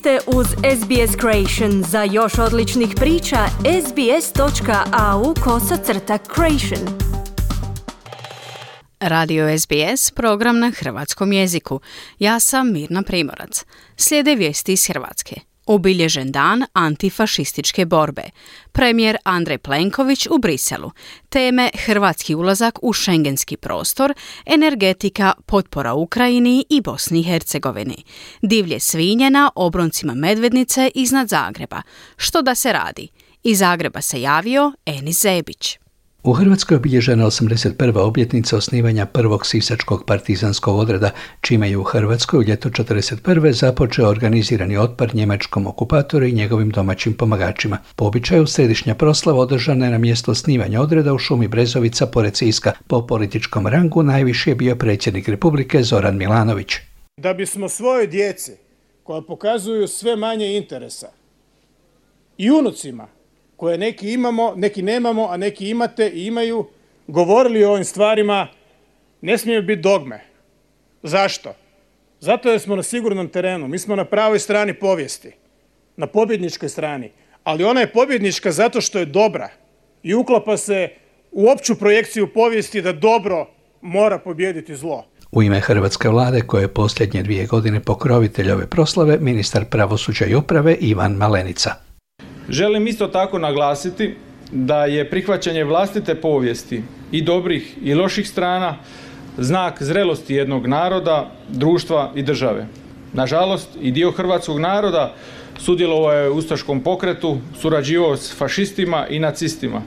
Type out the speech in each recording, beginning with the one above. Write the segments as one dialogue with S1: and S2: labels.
S1: ste uz SBS Creation. Za još odličnih priča, sbs.au kosacrta creation.
S2: Radio SBS, program na hrvatskom jeziku. Ja sam Mirna Primorac. Slijede vijesti iz Hrvatske obilježen dan antifašističke borbe. Premijer Andrej Plenković u Briselu. Teme Hrvatski ulazak u šengenski prostor, energetika, potpora Ukrajini i Bosni i Hercegovini. Divlje svinje na obroncima Medvednice iznad Zagreba. Što da se radi? Iz Zagreba se javio Enis Zebić.
S3: U Hrvatskoj je obilježena 81. obljetnica osnivanja prvog sisačkog partizanskog odreda, čime je u Hrvatskoj u ljeto 41. započeo organizirani otpar njemačkom okupatoru i njegovim domaćim pomagačima. Po običaju središnja proslava održana je na mjesto osnivanja odreda u šumi Brezovica pored Siska. Po političkom rangu najviše je bio predsjednik Republike Zoran Milanović.
S4: Da bismo svojoj djeci, koja pokazuju sve manje interesa, i unucima koje neki imamo, neki nemamo, a neki imate i imaju, govorili o ovim stvarima, ne smiju biti dogme. Zašto? Zato jer smo na sigurnom terenu, mi smo na pravoj strani povijesti, na pobjedničkoj strani, ali ona je pobjednička zato što je dobra i uklapa se u opću projekciju povijesti da dobro mora pobijediti zlo.
S3: U ime Hrvatske vlade, koje je posljednje dvije godine pokrovitelj ove proslave, ministar pravosuđa i uprave Ivan Malenica.
S5: Želim isto tako naglasiti da je prihvaćanje vlastite povijesti i dobrih i loših strana znak zrelosti jednog naroda, društva i države. Nažalost, i dio hrvatskog naroda sudjelovao je u ustaškom pokretu, surađivao s fašistima i nacistima.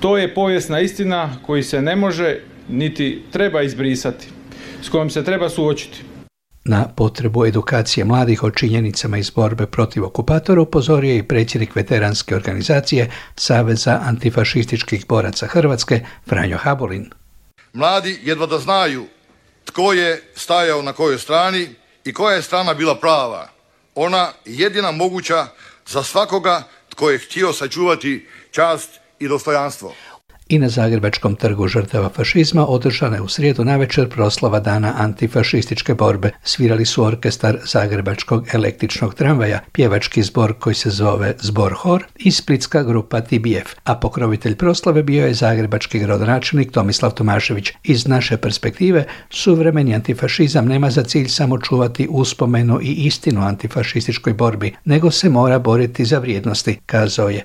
S5: To je povijesna istina koji se ne može niti treba izbrisati, s kojom se treba suočiti.
S3: Na potrebu edukacije mladih o činjenicama iz borbe protiv okupatora upozorio je i predsjednik veteranske organizacije Saveza antifašističkih boraca Hrvatske Franjo Habolin.
S6: Mladi jedva da znaju tko je stajao na kojoj strani i koja je strana bila prava. Ona jedina moguća za svakoga tko je htio sačuvati čast i dostojanstvo
S3: i na Zagrebačkom trgu žrtava fašizma održana je u srijedu navečer proslava dana antifašističke borbe. Svirali su orkestar Zagrebačkog električnog tramvaja, pjevački zbor koji se zove Zbor Hor i splitska grupa TBF, a pokrovitelj proslave bio je zagrebački gradonačelnik Tomislav Tomašević. Iz naše perspektive, suvremeni antifašizam nema za cilj samo čuvati uspomenu i istinu antifašističkoj borbi, nego se mora boriti za vrijednosti, kazao je.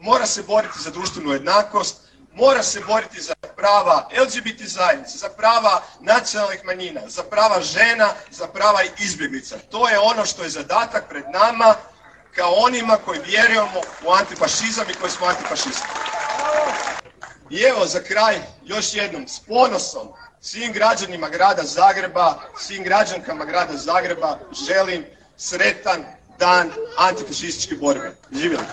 S7: Mora se boriti za društvenu jednakost, mora se boriti za prava LGBT zajednice, za prava nacionalnih manjina, za prava žena, za prava izbjeglica. To je ono što je zadatak pred nama kao onima koji vjerujemo u antifašizam i koji smo antifašisti. I evo za kraj još jednom s ponosom svim građanima grada Zagreba, svim građankama grada Zagreba želim sretan dan antifašističke borbe. Živjeli!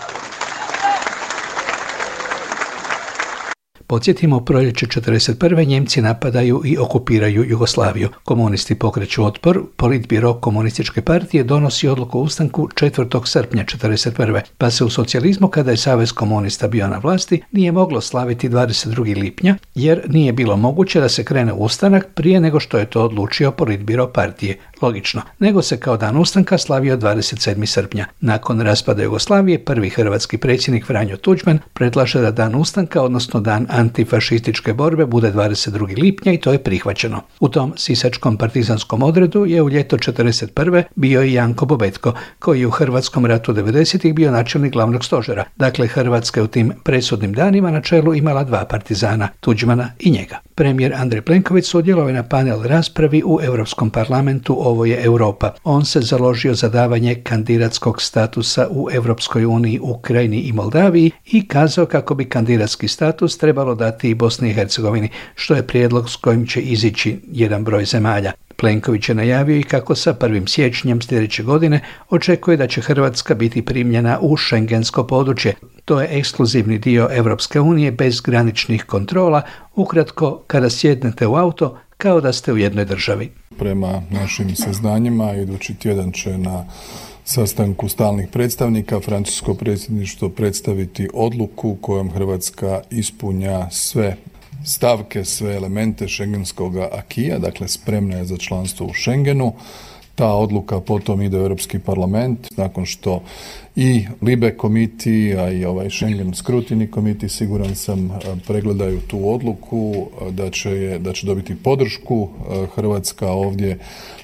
S3: Podsjetimo, proljeće 1941. Njemci napadaju i okupiraju Jugoslaviju. Komunisti pokreću otpor, politbiro komunističke partije donosi odluku o ustanku 4. srpnja 1941. Pa se u socijalizmu, kada je Savez komunista bio na vlasti, nije moglo slaviti 22. lipnja, jer nije bilo moguće da se krene ustanak prije nego što je to odlučio politbiro partije. Logično, nego se kao dan ustanka slavio 27. srpnja. Nakon raspada Jugoslavije, prvi hrvatski predsjednik Franjo Tuđman predlaže da dan ustanka, odnosno dan antifašističke borbe bude 22. lipnja i to je prihvaćeno. U tom sisačkom partizanskom odredu je u ljeto 1941. bio i Janko Bobetko, koji je u Hrvatskom ratu 90. bio načelnik glavnog stožera. Dakle, Hrvatska je u tim presudnim danima na čelu imala dva partizana, Tuđmana i njega. Premijer Andrej Plenković sudjelovao je na panel raspravi u Europskom parlamentu Ovo je Europa. On se založio za davanje kandidatskog statusa u Europskoj uniji, Ukrajini i Moldaviji i kazao kako bi kandidatski status trebalo dati i Bosni i Hercegovini, što je prijedlog s kojim će izići jedan broj zemalja. Plenković je najavio i kako sa 1. siječnjem sljedeće godine očekuje da će Hrvatska biti primljena u šengensko područje. To je ekskluzivni dio Europske unije bez graničnih kontrola, ukratko kada sjednete u auto kao da ste u jednoj državi.
S8: Prema našim saznanjima idući tjedan će na sastanku stalnih predstavnika francusko predsjedništvo predstaviti odluku kojom Hrvatska ispunja sve stavke, sve elemente šengenskog akija, dakle spremna je za članstvo u Schengenu. Ta odluka potom ide u Europski parlament nakon što i Libe komiti, a i ovaj Schengen Scrutiny komiti siguran sam pregledaju tu odluku da će, da će dobiti podršku Hrvatska ovdje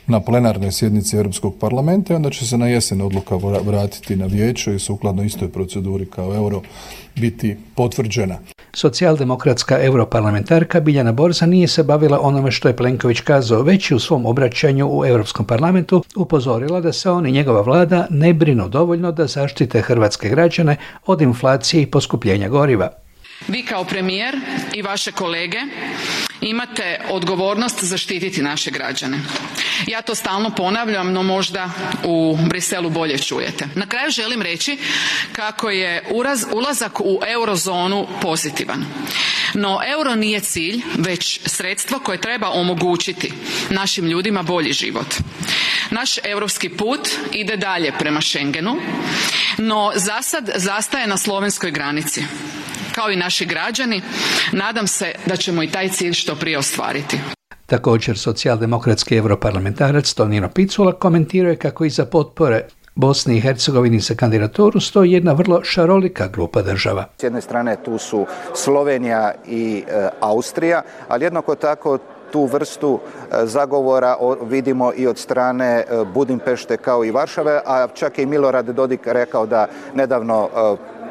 S8: na plenarnoj sjednici Europskog parlamenta i onda će se na jesen odluka vratiti na vijeće i sukladno istoj proceduri kao euro biti potvrđena.
S3: Socijaldemokratska europarlamentarka Biljana Borza nije se bavila onome što je Plenković kazao, već u svom obraćanju u Europskom parlamentu upozorila da se on i njegova vlada ne brinu dovoljno da zaštite hrvatske građane od inflacije i poskupljenja goriva.
S9: Vi kao premijer i vaše kolege imate odgovornost zaštititi naše građane. Ja to stalno ponavljam, no možda u Briselu bolje čujete. Na kraju želim reći kako je ulazak u eurozonu pozitivan. No euro nije cilj, već sredstvo koje treba omogućiti našim ljudima bolji život. Naš europski put ide dalje prema Schengenu, no zasad zastaje na slovenskoj granici kao i naši građani, nadam se da ćemo i taj cilj što prije ostvariti.
S3: Također socijaldemokratski europarlamentarac Tonino Picula komentirao je kako iza potpore Bosni i Hercegovini za kandidaturu stoji jedna vrlo šarolika grupa država.
S10: S jedne strane tu su Slovenija i e, Austrija, ali jednako tako tu vrstu e, zagovora vidimo i od strane e, Budimpešte kao i Varšave, a čak je i Milorad Dodik rekao da nedavno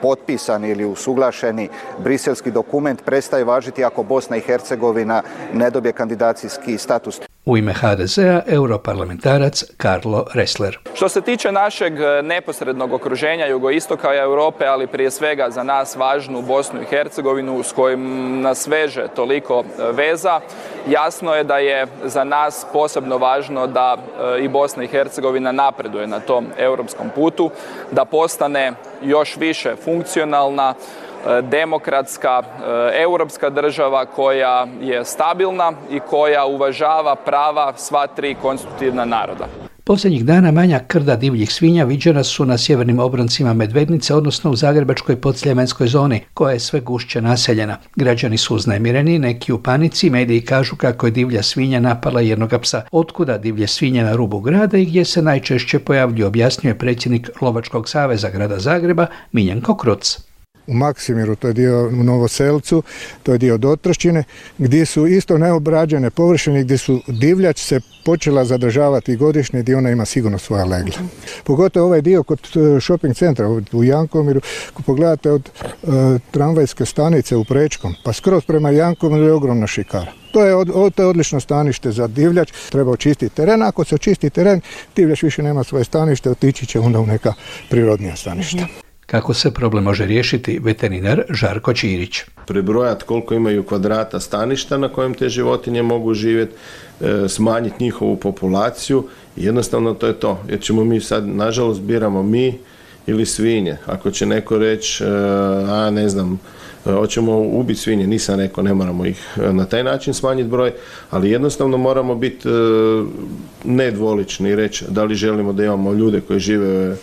S10: potpisan ili usuglašeni briselski dokument prestaje važiti ako Bosna i Hercegovina ne dobije kandidacijski status.
S3: U ime HDZ-a europarlamentarac Karlo Ressler.
S11: Što se tiče našeg e, neposrednog okruženja jugoistoka Europe, ali prije svega za nas važnu Bosnu i Hercegovinu s kojim nas veže toliko e, veza, jasno je da je za nas posebno važno da e, i Bosna i Hercegovina napreduje na tom europskom putu, da postane još više funkcionalna, demokratska e, europska država koja je stabilna i koja uvažava prava sva tri konstitutivna naroda.
S3: Posljednjih dana manja krda divljih svinja viđena su na sjevernim obroncima Medvednice, odnosno u Zagrebačkoj podsljemenskoj zoni, koja je sve gušće naseljena. Građani su uznemireni, neki u panici, mediji kažu kako je divlja svinja napala jednog psa. Otkuda divlje svinje na rubu grada i gdje se najčešće pojavljuju, objasnjuje predsjednik Lovačkog saveza grada Zagreba, Miljenko Kruc
S12: u Maksimiru, to je dio u Novoselcu, to je dio Dotrašćine, gdje su isto neobrađene površine, gdje su divljač se počela zadržavati godišnje, gdje ona ima sigurno svoja legla. Pogotovo ovaj dio kod e, shopping centra u Jankomiru, ako pogledate od e, tramvajske stanice u Prečkom, pa skroz prema Jankomiru je ogromna šikara. To je, to je odlično stanište za divljač, treba očistiti teren, ako se očisti teren, divljač više nema svoje stanište, otići će onda u neka prirodnija staništa.
S3: Kako se problem može riješiti, veterinar Žarko Čirić.
S13: Prebrojati koliko imaju kvadrata staništa na kojem te životinje mogu živjeti, e, smanjiti njihovu populaciju jednostavno to je to. Jer ćemo mi sad, nažalost, biramo mi ili svinje. Ako će neko reći, e, a ne znam, e, hoćemo ubiti svinje, nisam rekao, ne moramo ih na taj način smanjiti broj, ali jednostavno moramo biti nedvolični i reći da li želimo da imamo ljude koji žive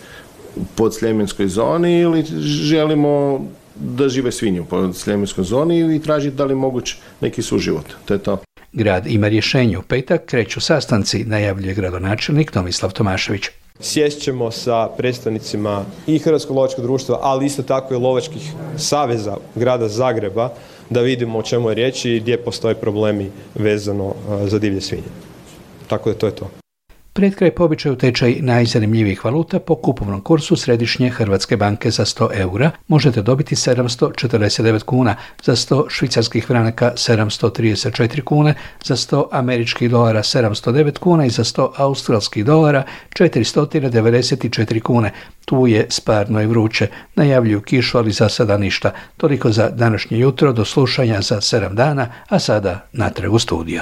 S13: podsljemenskoj zoni ili želimo da žive svinje u podsljemenskoj zoni i tražiti da li moguć neki suživot. To je to.
S3: Grad ima rješenje u petak, kreću sastanci, najavljuje gradonačelnik Tomislav Tomašević.
S14: Sjest ćemo sa predstavnicima i Hrvatskog lovačkog društva, ali isto tako i lovačkih saveza grada Zagreba da vidimo o čemu je riječ i gdje postoje problemi vezano za divlje svinje. Tako da to je to.
S3: Pred kraj pobičaju tečaj najzanimljivijih valuta po kupovnom kursu Središnje Hrvatske banke za 100 eura možete dobiti 749 kuna, za 100 švicarskih franaka 734 kune, za 100 američkih dolara 709 kuna i za 100 australskih dolara 494 kune. Tu je sparno i vruće. Najavljuju kišu, ali za sada ništa. Toliko za današnje jutro, do slušanja za 7 dana, a sada natrag u studiju.